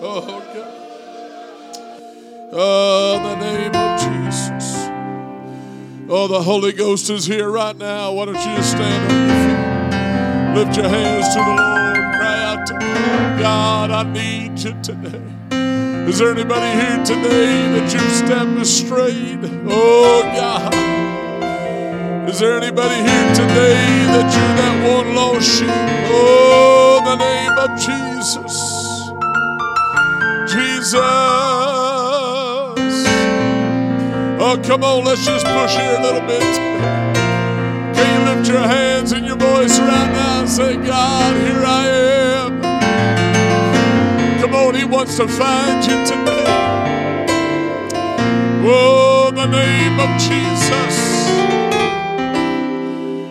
Oh, God. Oh, the name of Jesus. Oh, the Holy Ghost is here right now. Why don't you just stand on your feet? Lift your hands to the Lord. Cry out to me. Oh, God, I need you today. Is there anybody here today that your step is strayed? Oh, God. Is there anybody here today that you're that one lost sheep? Oh, the name of Jesus. Jesus. Oh, come on, let's just push here a little bit. Can you lift your hands and your voice right now and say, God, here I am. Come on, He wants to find you today. Oh, the name of Jesus.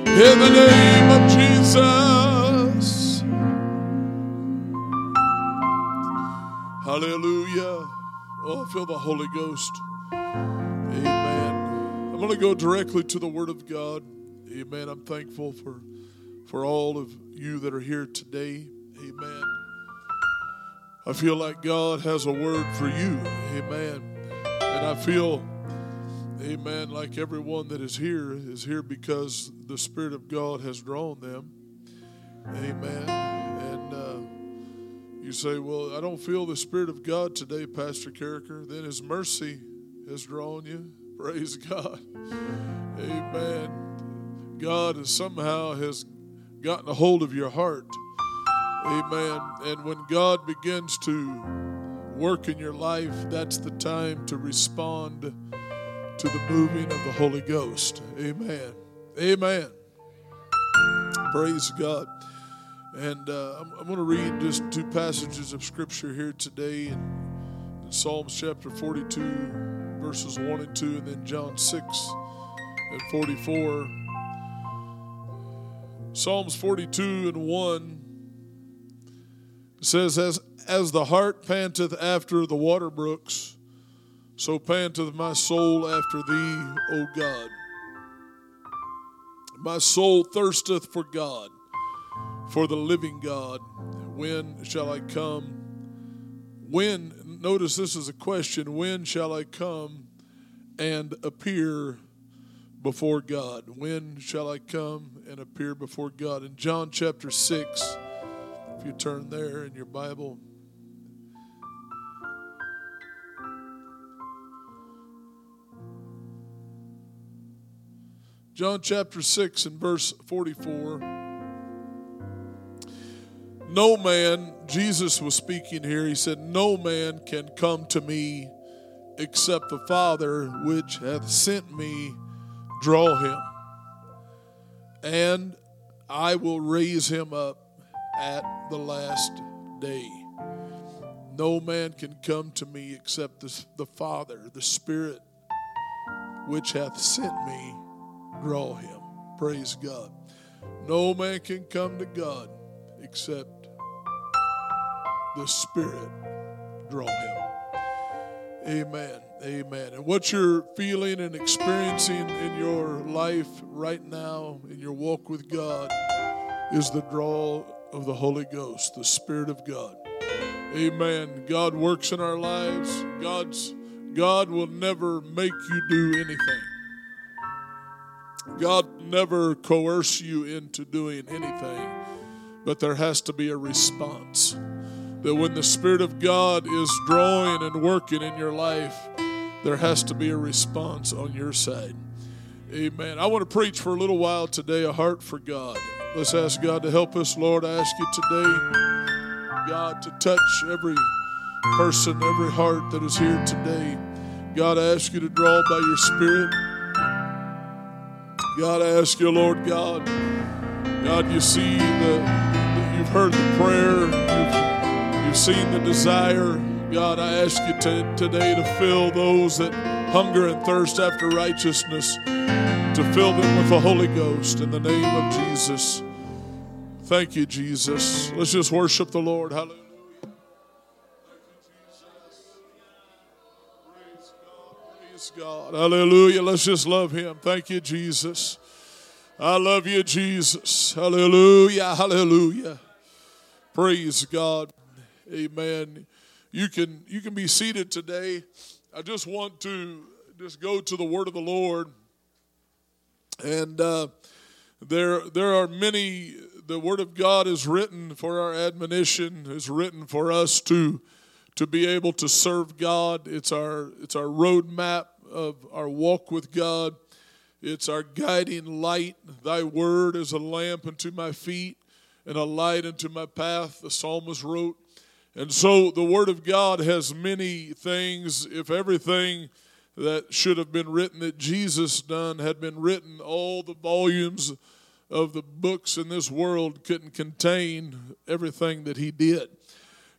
In the name of Jesus. Hallelujah. Oh, I feel the Holy Ghost. Amen. I'm going to go directly to the Word of God. Amen. I'm thankful for, for all of you that are here today. Amen. I feel like God has a word for you. Amen. And I feel, amen, like everyone that is here is here because the Spirit of God has drawn them. Amen. You say, Well, I don't feel the Spirit of God today, Pastor Karriker. Then His mercy has drawn you. Praise God. Amen. God has somehow has gotten a hold of your heart. Amen. And when God begins to work in your life, that's the time to respond to the moving of the Holy Ghost. Amen. Amen. Praise God. And uh, I'm, I'm going to read just two passages of Scripture here today in, in Psalms chapter 42, verses 1 and 2, and then John 6 and 44. Psalms 42 and 1 says, As, as the hart panteth after the water brooks, so panteth my soul after thee, O God. My soul thirsteth for God, for the living God. When shall I come? When, notice this is a question, when shall I come and appear before God? When shall I come and appear before God? In John chapter 6, if you turn there in your Bible. John chapter 6 and verse 44. No man, Jesus was speaking here, he said, No man can come to me except the Father which hath sent me draw him. And I will raise him up at the last day. No man can come to me except the, the Father, the Spirit which hath sent me, draw him. Praise God. No man can come to God except the Spirit draw him. Amen. Amen. And what you're feeling and experiencing in your life right now, in your walk with God, is the draw of the Holy Ghost, the Spirit of God. Amen. God works in our lives. God's God will never make you do anything. God never coerce you into doing anything, but there has to be a response. That when the Spirit of God is drawing and working in your life, there has to be a response on your side. Amen. I want to preach for a little while today a heart for God. Let's ask God to help us. Lord, I ask you today, God, to touch every person, every heart that is here today. God, I ask you to draw by your Spirit. God, I ask you, Lord God, God, you see the, you've heard the prayer, seen the desire. God, I ask you to, today to fill those that hunger and thirst after righteousness, to fill them with the Holy Ghost in the name of Jesus. Thank you, Jesus. Let's just worship the Lord. Hallelujah. Praise God. Praise God. Hallelujah. Let's just love Him. Thank you, Jesus. I love you, Jesus. Hallelujah. Hallelujah. Praise God. Amen. you can you can be seated today. I just want to just go to the word of the Lord. And uh, there there are many the word of God is written for our admonition, is written for us to to be able to serve God. It's our it's our roadmap of our walk with God. It's our guiding light. Thy word is a lamp unto my feet and a light unto my path, the psalmist wrote. And so the Word of God has many things. If everything that should have been written that Jesus done had been written, all the volumes of the books in this world couldn't contain everything that He did.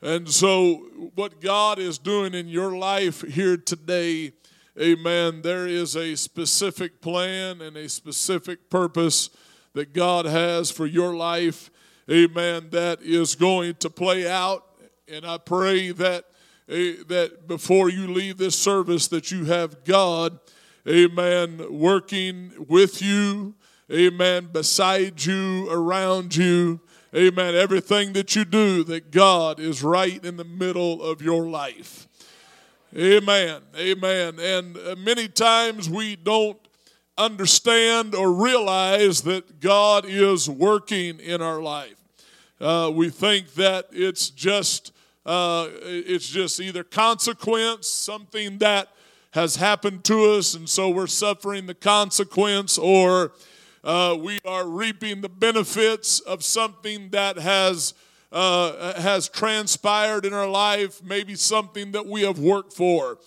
And so, what God is doing in your life here today, amen, there is a specific plan and a specific purpose that God has for your life, amen, that is going to play out and I pray that, uh, that before you leave this service that you have God, amen, working with you, amen, beside you, around you, amen, everything that you do, that God is right in the middle of your life. Amen. Amen. And uh, many times we don't understand or realize that God is working in our life. Uh, we think that it's just uh, it's just either consequence, something that has happened to us, and so we're suffering the consequence, or uh, we are reaping the benefits of something that has uh, has transpired in our life, maybe something that we have worked for.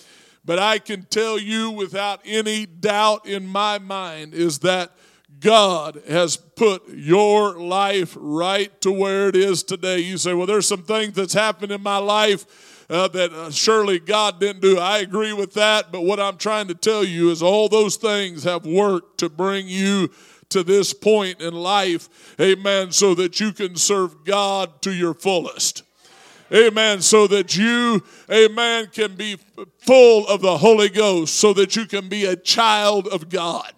But I can tell you without any doubt in my mind is that God has put your life right to where it is today. You say, well, there's some things that's happened in my life uh, that uh, surely God didn't do. I agree with that, but what I'm trying to tell you is all those things have worked to bring you to this point in life, amen, so that you can serve God to your fullest. Amen. So that you, amen, can be full of the Holy Ghost, so that you can be a child of God.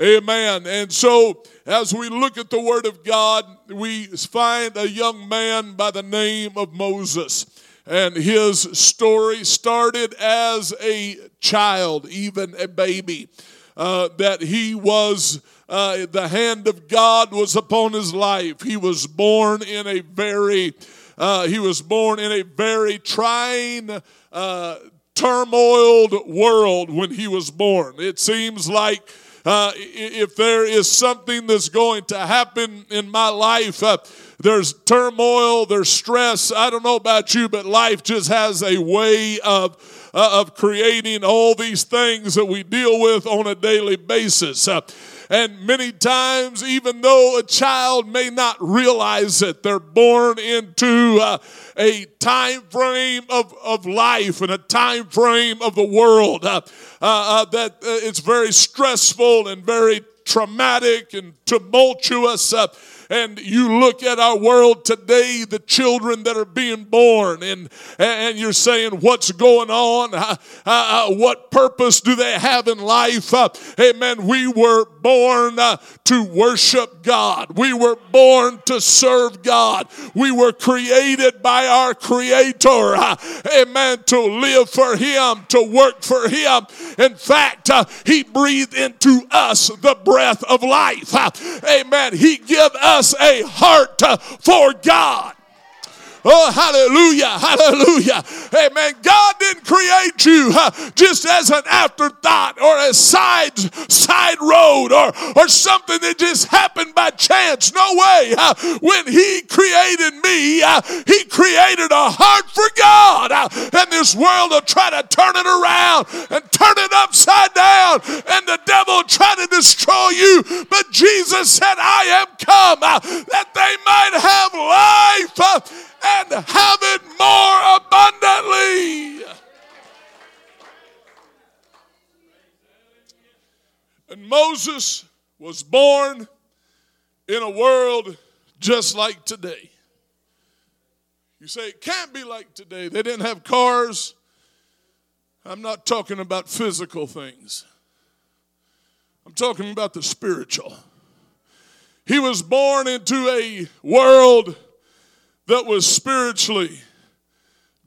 Amen. And so, as we look at the Word of God, we find a young man by the name of Moses. And his story started as a child, even a baby, uh, that he was. Uh, the hand of God was upon his life. He was born in a very, uh, he was born in a very trying, uh, turmoiled world when he was born. It seems like uh, if there is something that's going to happen in my life, uh, there's turmoil, there's stress. I don't know about you, but life just has a way of uh, of creating all these things that we deal with on a daily basis. And many times, even though a child may not realize it, they're born into uh, a time frame of, of life and a time frame of the world uh, uh, uh that uh, it's very stressful and very traumatic and tumultuous. Uh, and you look at our world today, the children that are being born, and, and you're saying, what's going on? What purpose do they have in life? Amen. We were born uh, to worship God. We were born to serve God. We were created by our Creator. Uh, amen. To live for Him, to work for Him. In fact, uh, He breathed into us the breath of life. Amen. He give us us a heart for God. Oh, hallelujah, hallelujah. Amen. God didn't create you just as an afterthought or a side, side road or, or something that just happened by chance. No way. Uh, when He created me, uh, He created a heart for God. And this world will try to turn it around and turn it upside down, and the devil try to destroy you. But Jesus said, I am come that they might have life and have it more abundantly. And Moses was born in a world just like today. You say it can't be like today. They didn't have cars. I'm not talking about physical things, I'm talking about the spiritual. He was born into a world that was spiritually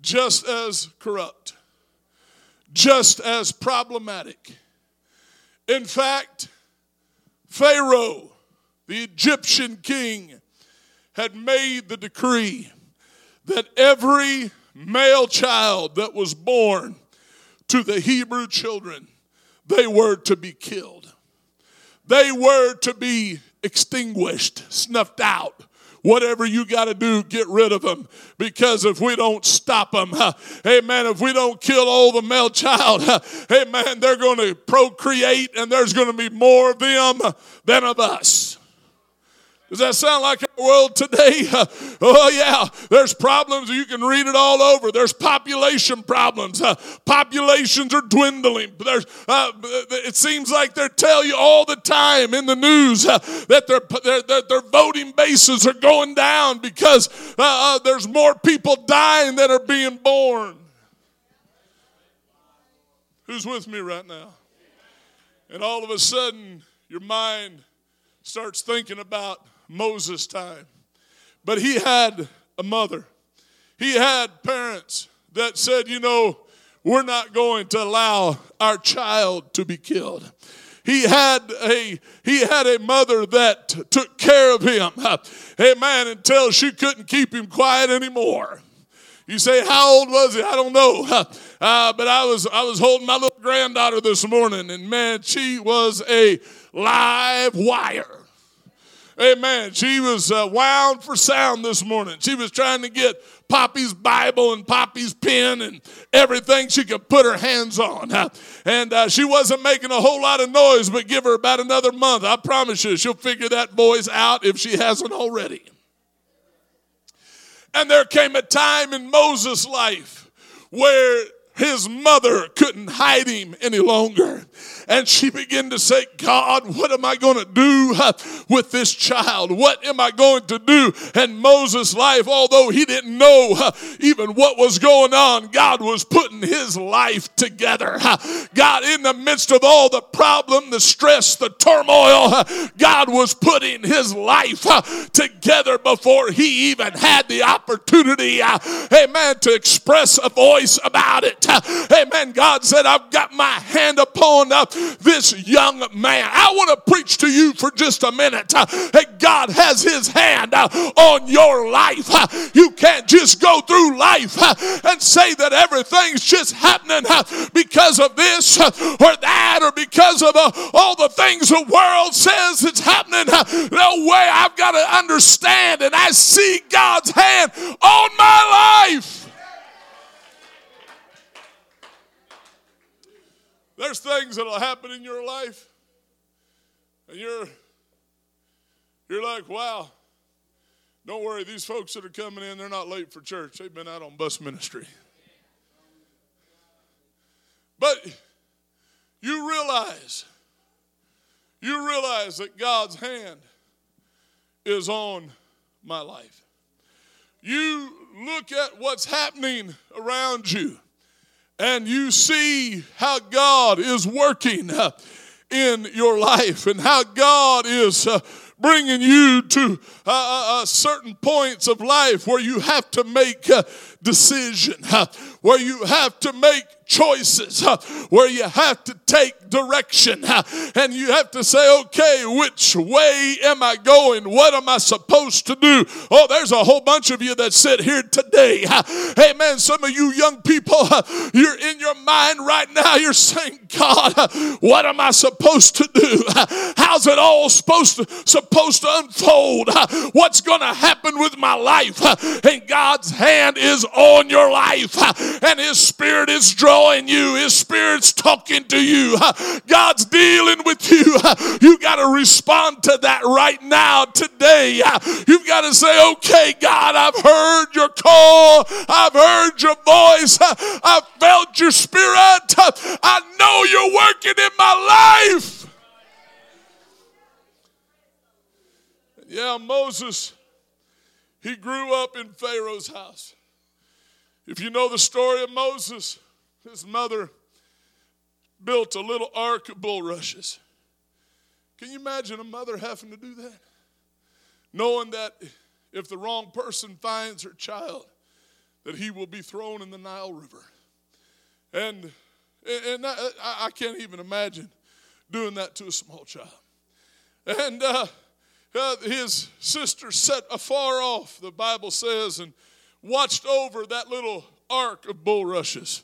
just as corrupt, just as problematic. In fact, Pharaoh, the Egyptian king, had made the decree that every male child that was born to the Hebrew children, they were to be killed. They were to be extinguished, snuffed out. Whatever you got to do, get rid of them. Because if we don't stop them, uh, amen, if we don't kill all the male child, uh, amen, they're going to procreate and there's going to be more of them than of us. Does that sound like our world today? Uh, oh, yeah. There's problems. You can read it all over. There's population problems. Uh, populations are dwindling. There's, uh, it seems like they tell you all the time in the news that their, their, their, voting bases are going down because uh, uh, there's more people dying than are being born. Who's with me right now? And all of a sudden, your mind starts thinking about Moses' time. But he had a mother, he had parents that said, you know, we're not going to allow our child to be killed. He had a he had a mother that took care of him. Amen. Until she couldn't keep him quiet anymore. You say, how old was he? I don't know. Uh, but I was I was holding my little granddaughter this morning, and man, she was a live wire. Amen. She was uh, wound for sound this morning. She was trying to get Poppy's Bible and Poppy's pen and everything she could put her hands on. And uh, she wasn't making a whole lot of noise, but give her about another month. I promise you, she'll figure that voice out if she hasn't already. And there came a time in Moses' life where his mother couldn't hide him any longer. And she began to say, God, what am I going to do with this child? What am I going to do? And Moses' life, although he didn't know even what was going on, God was putting his life together. God, in the midst of all the problem, the stress, the turmoil, God was putting his life together before he even had the opportunity, amen, to express a voice about it. Amen. God said, I've got my hand upon this young man. I want to preach to you for just a minute. Uh, God has his hand uh, on your life. Uh, you can't just go through life and say that everything's just happening because of this or that or because of all the things the world says it's happening. No way. I've got to understand and I see God's hand on my life. There's things that'll happen in your life, and you're you're like, wow. Don't worry, these folks that are coming in, they're not late for church. They've been out on bus ministry. But you realize, you realize that God's hand is on my life. You look at what's happening around you and you see how God is working uh, in your life and how God is uh, bringing you to uh, certain points of life where you have to make decision, where you have to make choices, where you have to take direction, and you have to say, okay, which way am I going? What am I supposed to do? Oh, there's a whole bunch of you that sit here today. Hey, man, some of you young people, you're in your mind right now, you're saying, God, what am I supposed to do? How's it all supposed to, supposed to unfold? What's going to happen with my life? And God's hand is on your life, uh, and His Spirit is drawing you. His Spirit's talking to you. Uh, God's dealing with you. Uh, you got to respond to that right now, today. You've got to say, okay, God, I've heard your call. I've heard your voice. I've felt your Spirit. I know you're working in my life. Yeah, Moses, he grew up in Pharaoh's house. If you know the story of Moses, his mother built a little ark of bulrushes. Can you imagine a mother having to do that? Knowing that if the wrong person finds her child, that he will be thrown in the Nile River. And, and I, I can't even imagine doing that to a small child. And uh, uh, his sister sat afar off, the Bible says, and watched over that little ark of bulrushes.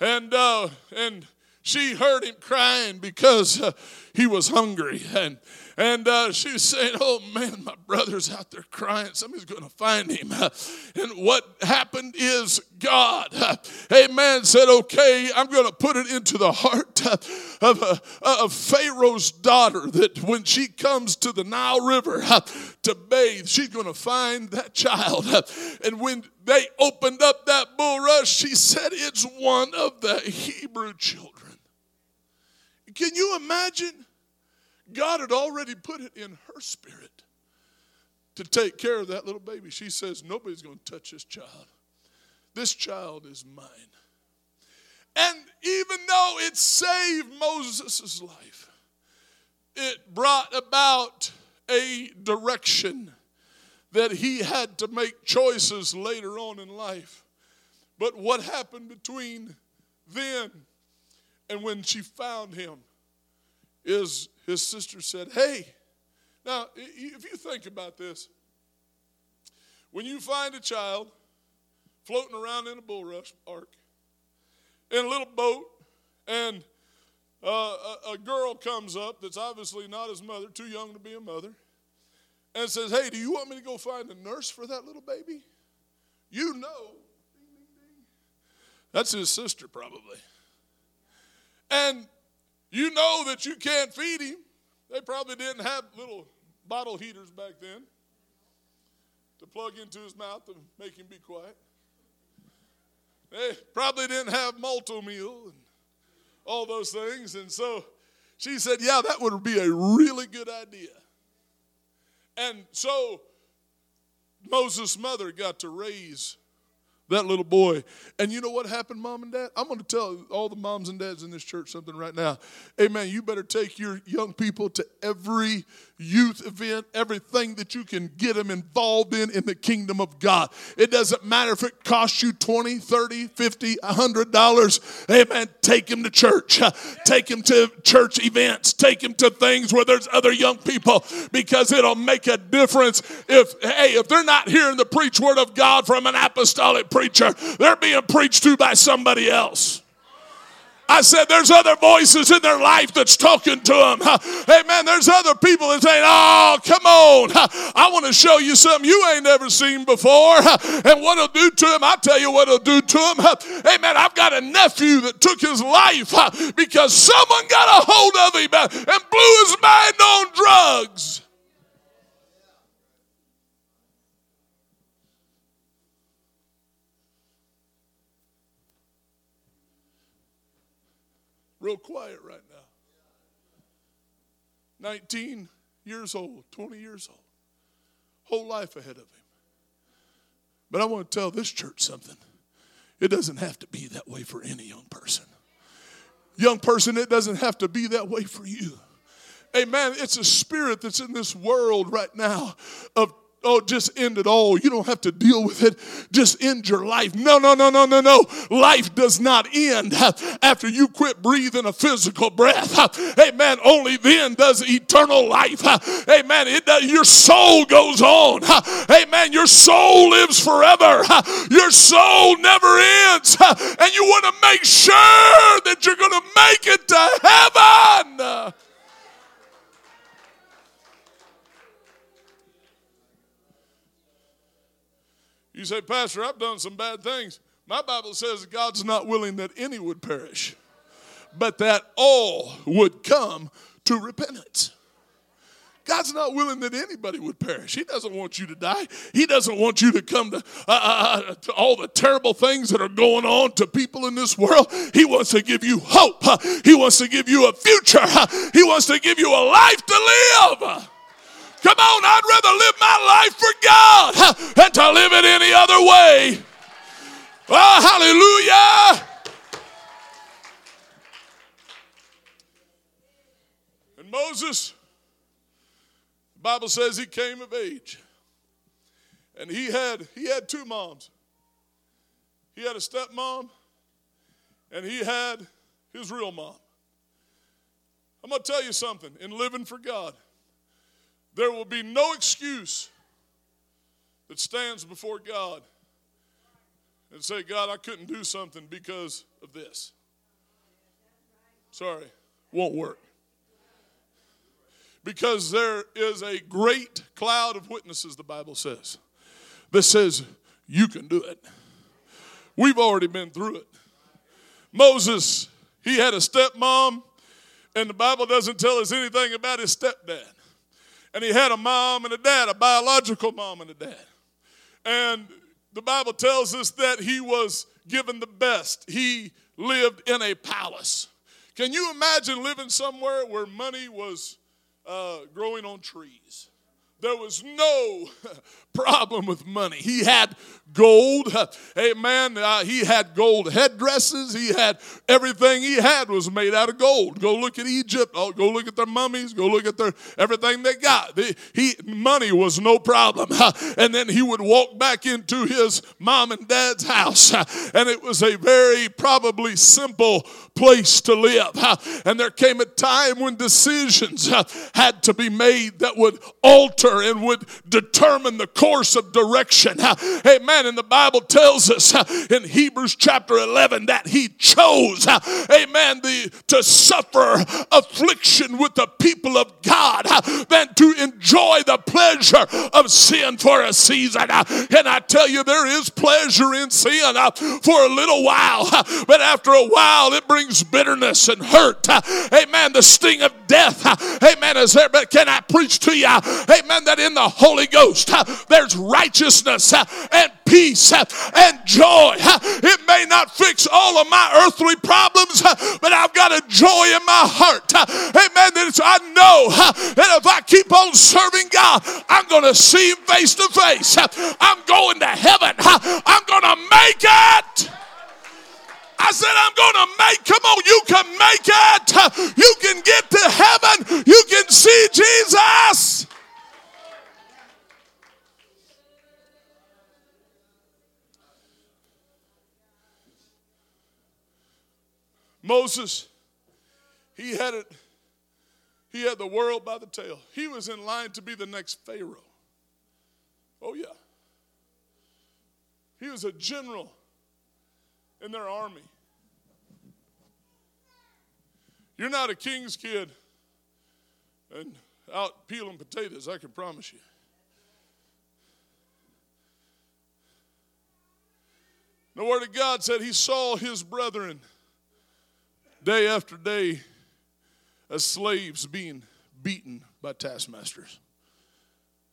And, uh, and she heard him crying because uh, he was hungry. And, and uh, she was saying, Oh man, my brother's out there crying. Somebody's going to find him. and what happened is God, amen, said, Okay, I'm going to put it into the heart of, uh, of Pharaoh's daughter that when she comes to the Nile River to bathe, she's going to find that child. And when they opened up that bulrush, she said, It's one of the Hebrew children. Can you imagine? God had already put it in her spirit to take care of that little baby. She says, Nobody's going to touch this child. This child is mine. And even though it saved Moses' life, it brought about a direction that he had to make choices later on in life. But what happened between then and when she found him is his sister said, Hey, now if you think about this, when you find a child floating around in a bulrush ark, in a little boat, and uh, a, a girl comes up that's obviously not his mother, too young to be a mother, and says, Hey, do you want me to go find a nurse for that little baby? You know. That's his sister, probably. And you know that you can't feed him. They probably didn't have little bottle heaters back then to plug into his mouth and make him be quiet. They probably didn't have Malt-O-Meal and all those things. And so she said, Yeah, that would be a really good idea. And so Moses' mother got to raise that little boy. And you know what happened, mom and dad? I'm going to tell all the moms and dads in this church something right now. Amen. You better take your young people to every youth event, everything that you can get them involved in in the kingdom of God. It doesn't matter if it costs you 20, 30, 50, 100 dollars. Amen. Take them to church. Take them to church events. Take them to things where there's other young people because it'll make a difference if hey, if they're not hearing the preach word of God from an apostolic preacher, they're being preached to by somebody else. I said, there's other voices in their life that's talking to them. Hey, man, there's other people that saying, oh, come on. I want to show you something you ain't never seen before. And what it'll do to him, I'll tell you what it'll do to him. Hey, man, I've got a nephew that took his life because someone got a hold of him and blew his mind on drugs. Real quiet right now. 19 years old, 20 years old, whole life ahead of him. But I want to tell this church something. It doesn't have to be that way for any young person. Young person, it doesn't have to be that way for you. Amen. It's a spirit that's in this world right now of oh, just end it all. You don't have to deal with it. Just end your life. No, no, no, no, no, no. Life does not end after you quit breathing a physical breath. Amen. Only then does eternal life. Amen. It does, your soul goes on. Amen. Your soul lives forever. Your soul never ends. And you want to make sure that you're going to make it to heaven. You say, Pastor, I've done some bad things. My Bible says God's not willing that any would perish, but that all would come to repentance. God's not willing that anybody would perish. He doesn't want you to die. He doesn't want you to come to, uh, uh, uh to, all the terrible things that are going on to people in this world. He wants to give you hope. He wants to give you a future. He wants to give you a life to live. Come on, I'd rather live my life for God than to live it any other way. Oh, hallelujah. And Moses, the Bible says he came of age. And he had he had two moms. he had a stepmom and he had his real mom. I'm going to tell you something in living for God, there will be no excuse that stands before God and say, God, I couldn't do something because of this. Sorry, won't work. Because there is a great cloud of witnesses, the Bible says, that says, you can do it. We've already been through it. Moses, he had a stepmom, and the Bible doesn't tell us anything about his stepdad. And he had a mom and a dad, a biological mom and a dad. And the Bible tells us that he was given the best. He lived in a palace. Can you imagine living somewhere where money was uh, growing on trees? There was no problem with money. He had gold. Amen. Uh, he had gold headdresses. He had everything he had was made out of gold. Go look at Egypt. Oh, go look at their mummies. Go look at their everything they got. The, he money was no problem. And then he would walk back into his mom and dad's house, and it was a very probably simple place to live. And there came a time when decisions had to be made that would alter and would determine the course of direction. Amen. And the Bible tells us uh, in Hebrews chapter 11 that he chose, uh, amen, the, to suffer affliction with the people of God uh, than to enjoy the pleasure of sin for a season. And I tell you, there is pleasure in sin for a little while, but after a while, it brings bitterness and hurt. Amen. The sting of death. Amen. Is there, but can I preach to you? Amen. That in the Holy Ghost, there's righteousness and peace uh, and joy. Uh, it may not fix all of my earthly problems, uh, but I've got a joy in my heart. Amen. That I know that if I keep on serving God, I'm going to see Him face to face. I'm going to heaven. I'm going to make it. I said, I'm going to make, come on, you can make it. You can get to heaven. You can see Jesus. Moses, he had it, he had the world by the tail. He was in line to be the next Pharaoh. Oh, yeah. He was a general in their army. You're not a king's kid and out peeling potatoes, I can promise you. The Word of God said he saw his brethren day after day as slaves being beaten by taskmasters.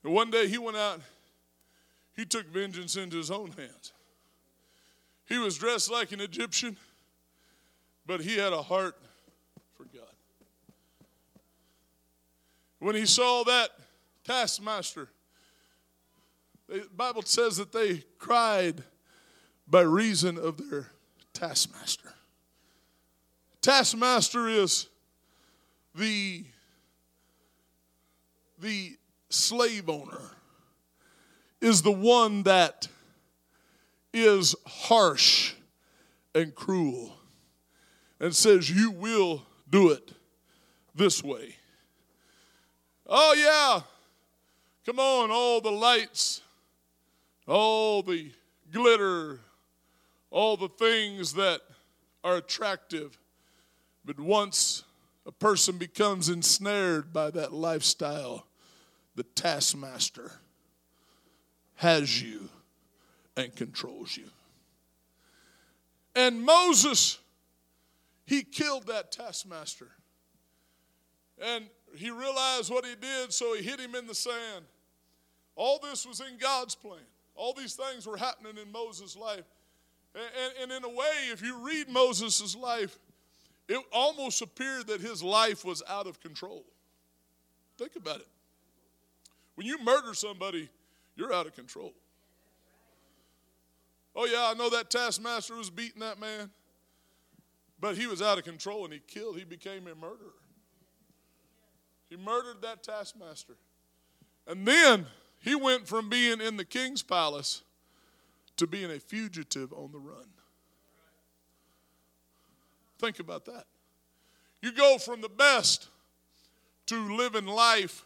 And one day he went out, he took vengeance into his own hands. He was dressed like an Egyptian, but he had a heart for God. When he saw that taskmaster, the Bible says that they cried by reason of their taskmaster. Taskmaster is the, the slave owner, is the one that is harsh and cruel and says, You will do it this way. Oh, yeah. Come on, all the lights, all the glitter, all the things that are attractive but once a person becomes ensnared by that lifestyle, the taskmaster has you and controls you. And Moses, he killed that taskmaster. And he realized what he did, so he hit him in the sand. All this was in God's plan. All these things were happening in Moses' life. And, and, and in a way, if you read Moses' life, it almost appeared that his life was out of control. Think about it. When you murder somebody, you're out of control. Oh, yeah, I know that taskmaster was beating that man, but he was out of control and he killed, he became a murderer. He murdered that taskmaster. And then he went from being in the king's palace to being a fugitive on the run. Think about that. You go from the best to living life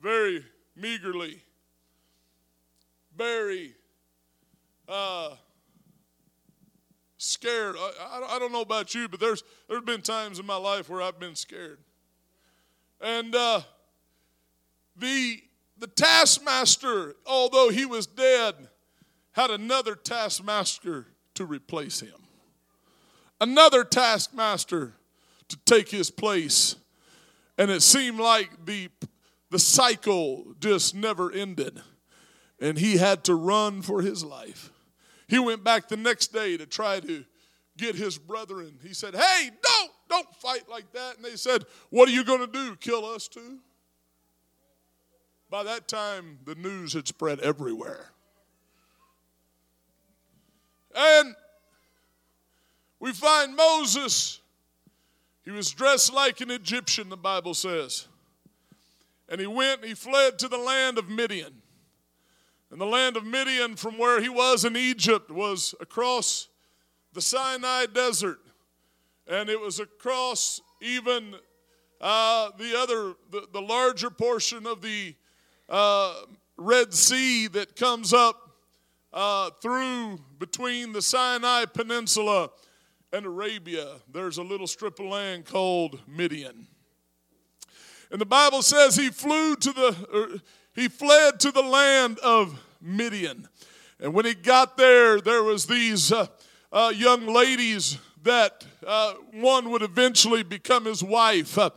very meagerly, very uh, scared. I, I, don't know about you, but there's there's been times in my life where I've been scared. And uh, the the taskmaster, although he was dead, had another taskmaster to replace him. Another taskmaster to take his place. And it seemed like the the cycle just never ended. And he had to run for his life. He went back the next day to try to get his brethren. He said, Hey, don't, don't fight like that. And they said, What are you going to do? Kill us too? By that time, the news had spread everywhere. And we find Moses, he was dressed like an Egyptian, the Bible says. And he went and he fled to the land of Midian. And the land of Midian, from where he was in Egypt, was across the Sinai desert. And it was across even uh, the other, the, the, larger portion of the uh, Red Sea that comes up uh, through between the Sinai Peninsula and Arabia. There's a little strip of land called Midian. And the Bible says he flew to the, he fled to the land of Midian. And when he got there, there was these uh, uh, young ladies that uh, one would eventually become his wife. Uh,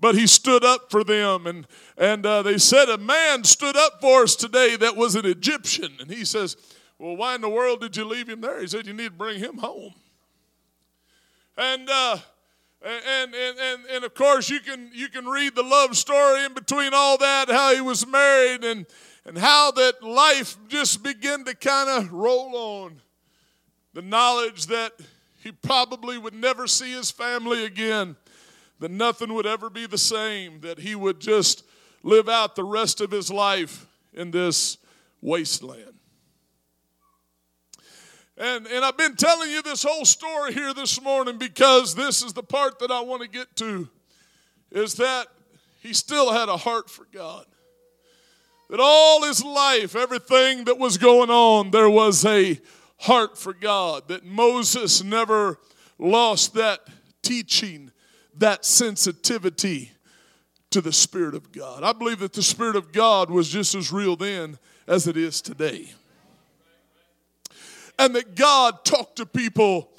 but he stood up for them, and and uh, they said a man stood up for us today that was an Egyptian. And he says, "Well, why in the world did you leave him there?" He said, "You need to bring him home." And uh, and, and, and, and of course, you can, you can read the love story in between all that, how he was married and, and how that life just began to kind of roll on. The knowledge that he probably would never see his family again, that nothing would ever be the same, that he would just live out the rest of his life in this wasteland. And, and I've been telling you this whole story here this morning because this is the part that I want to get to is that he still had a heart for God. That all his life, everything that was going on, there was a heart for God. That Moses never lost that teaching, that sensitivity to the Spirit of God. I believe that the Spirit of God was just as real then as it is today and that God talked to people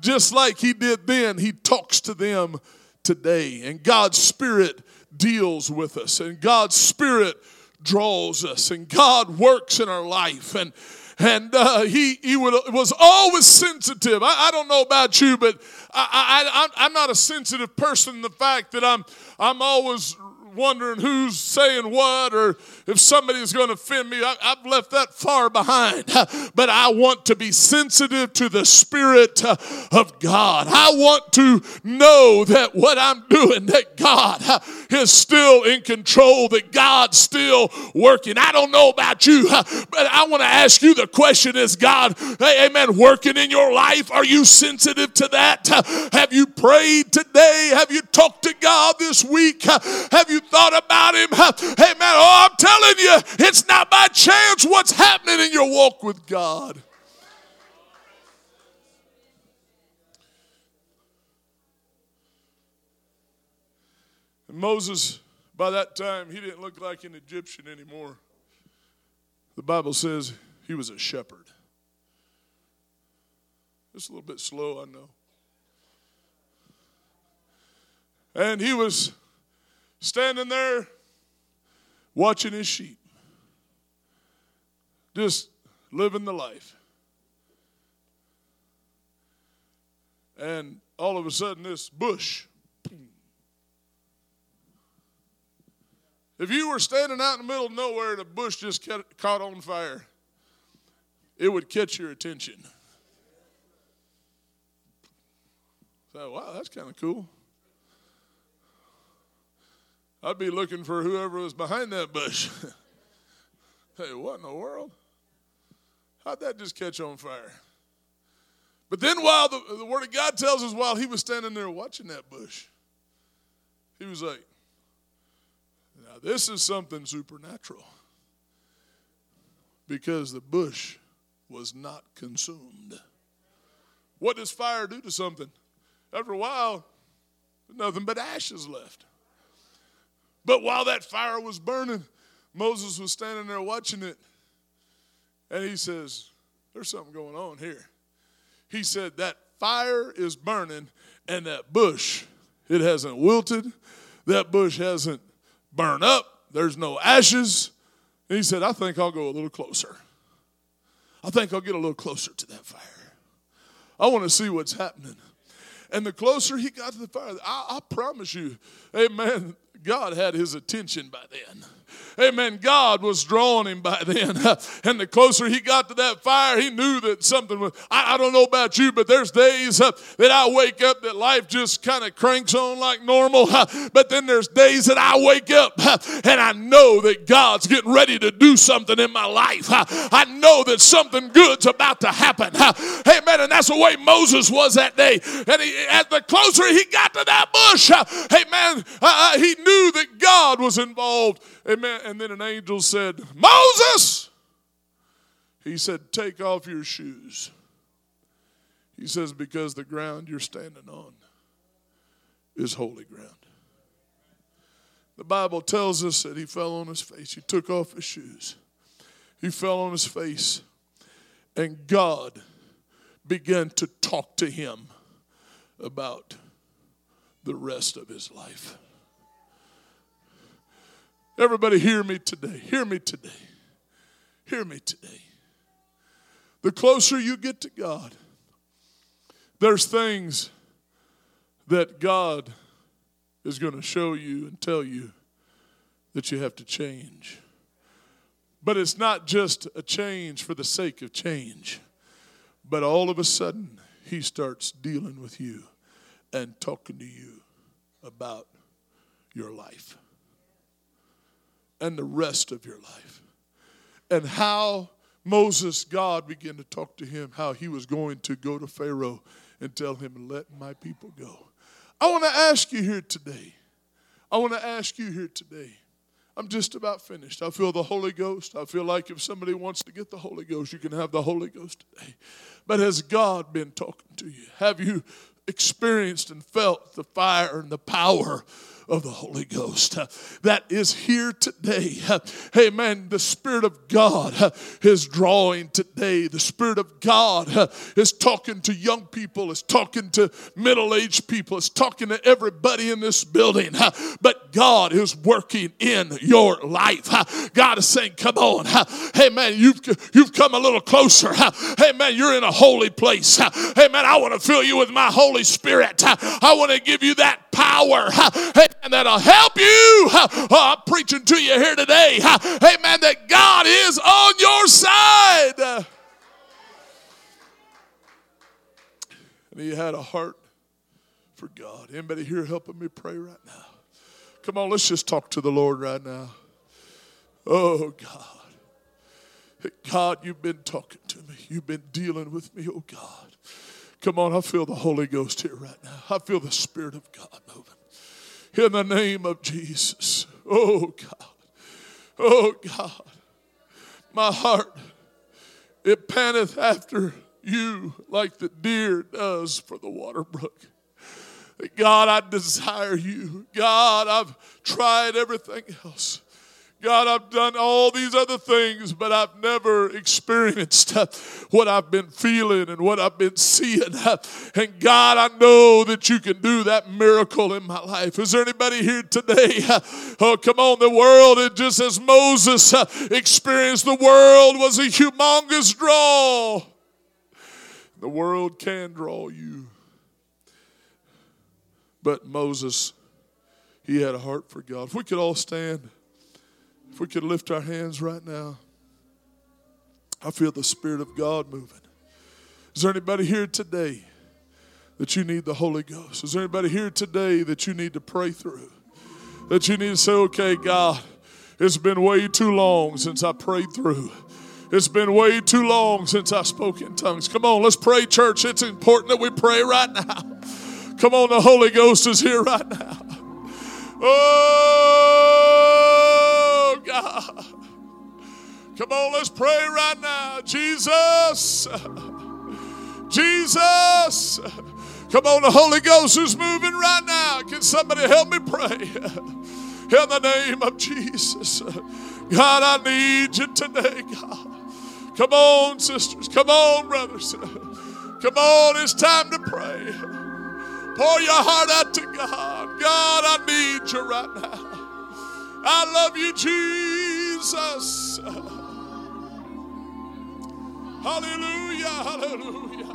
just like He did then, He talks to them today. And God's Spirit deals with us, and God's Spirit draws us, and God works in our life. And and uh, he he would, was always sensitive. I, I, don't know about you, but I, I, I'm not a sensitive person. The fact that I'm I'm always wondering who's saying what or if somebody's going to offend me. I, have left that far behind. But I want to be sensitive to the Spirit uh, of God. I want to know that what I'm doing, that God uh, is still in control, that God's still working. I don't know about you, uh, but I want to ask you the question is God, amen, working in your life? Are you sensitive to that? Have you prayed today? Have you talked to God this week? Have you thought about him. Hey, man, oh, I'm telling you, it's not by chance what's happening in your walk with God. And Moses, by that time, he didn't look like an Egyptian anymore. The Bible says he was a shepherd. Just a little bit slow, I know. And he was standing there watching his sheep, just living the life. And all of a sudden, this bush. If you were standing out in the middle of nowhere and a bush just caught on fire, it would catch your attention. So, wow, that's kind of cool. I'd be looking for whoever was behind that bush. hey, what in the world? How'd that just catch on fire? But then, while the, the Word of God tells us, while he was standing there watching that bush, he was like, Now, this is something supernatural because the bush was not consumed. What does fire do to something? After a while, nothing but ashes left. But while that fire was burning, Moses was standing there watching it, and he says, There's something going on here. He said, That fire is burning, and that bush, it hasn't wilted, that bush hasn't burned up, there's no ashes. And he said, I think I'll go a little closer. I think I'll get a little closer to that fire. I want to see what's happening. And the closer he got to the fire, I, I promise you, amen, God had his attention by then. Amen. God was drawing him by then. And the closer he got to that fire, he knew that something was. I, I don't know about you, but there's days uh, that I wake up that life just kind of cranks on like normal. Uh, but then there's days that I wake up uh, and I know that God's getting ready to do something in my life. Uh, I know that something good's about to happen. Uh, amen. And that's the way Moses was that day. And he, as the closer he got to that bush, uh, amen, he knew that God was involved. Amen. And then an angel said, Moses! He said, Take off your shoes. He says, Because the ground you're standing on is holy ground. The Bible tells us that he fell on his face. He took off his shoes. He fell on his face. And God began to talk to him about the rest of his life. Everybody, hear me today. Hear me today. Hear me today. The closer you get to God, there's things that God is going to show you and tell you that you have to change. But it's not just a change for the sake of change, but all of a sudden, He starts dealing with you and talking to you about your life and the rest of your life. And how Moses, God began to talk to him, how he was going to go to Pharaoh and tell him, Let my people go. I want to ask you here today. I want to ask you here today. I'm just about finished. I feel the Holy Ghost. I feel like if somebody wants to get the Holy Ghost, you can have the Holy Ghost today. But has God been talking to you? Have you experienced and felt the fire and the power of the Holy Ghost uh, that is here today. Uh, amen. The Spirit of God uh, is drawing today. The Spirit of God is talking to young people, is talking to middle aged people, is talking to everybody in this building. But God is working in your life. God is saying, Come on. Hey, man, you've, you've come a little closer. Hey, man, you're in a holy place. Hey, man, I want to fill you with my Holy Spirit. I want to give you that power. And that'll help you. Oh, I'm preaching to you here today. Amen. That God is on your side. And he had a heart for God. Anybody here helping me pray right now? Come on, let's just talk to the Lord right now. Oh, God. God, you've been talking to me. You've been dealing with me, oh God. Come on, I feel the Holy Ghost here right now. I feel the Spirit of God moving in the name of Jesus. Oh God. Oh God. My heart, it panteth after you like the deer does for the water brook. God, I desire you. God, I've tried everything else. God, I've done all these other things, but I've never experienced uh, what I've been feeling and what I've been seeing. Uh, and God, I know that you can do that miracle in my life. Is there anybody here today? Uh, oh, come on. The world, it just as Moses experienced, the world was a humongous draw. The world can draw you. But Moses, he had a heart for God. If we could all stand. If we could lift our hands right now, I feel the Spirit of God moving. Is there anybody here today that you need the Holy Ghost? Is there anybody here today that you need to pray through? That you need to say, okay, God, it's been way too long since I prayed through. It's been way too long since I spoke in tongues. Come on, let's pray, church. It's important that we pray right now. Come on, the Holy Ghost is here right now. Oh, God. Come on, let's pray right now. Jesus. Jesus. Come on, the Holy Ghost is moving right now. Can somebody help me pray? In the name of Jesus. God, I need you today, God. Come on, sisters. Come on, brothers. Come on, it's time to pray. Pour your heart out to God. God, I need you right now. I love you, Jesus. Hallelujah, hallelujah.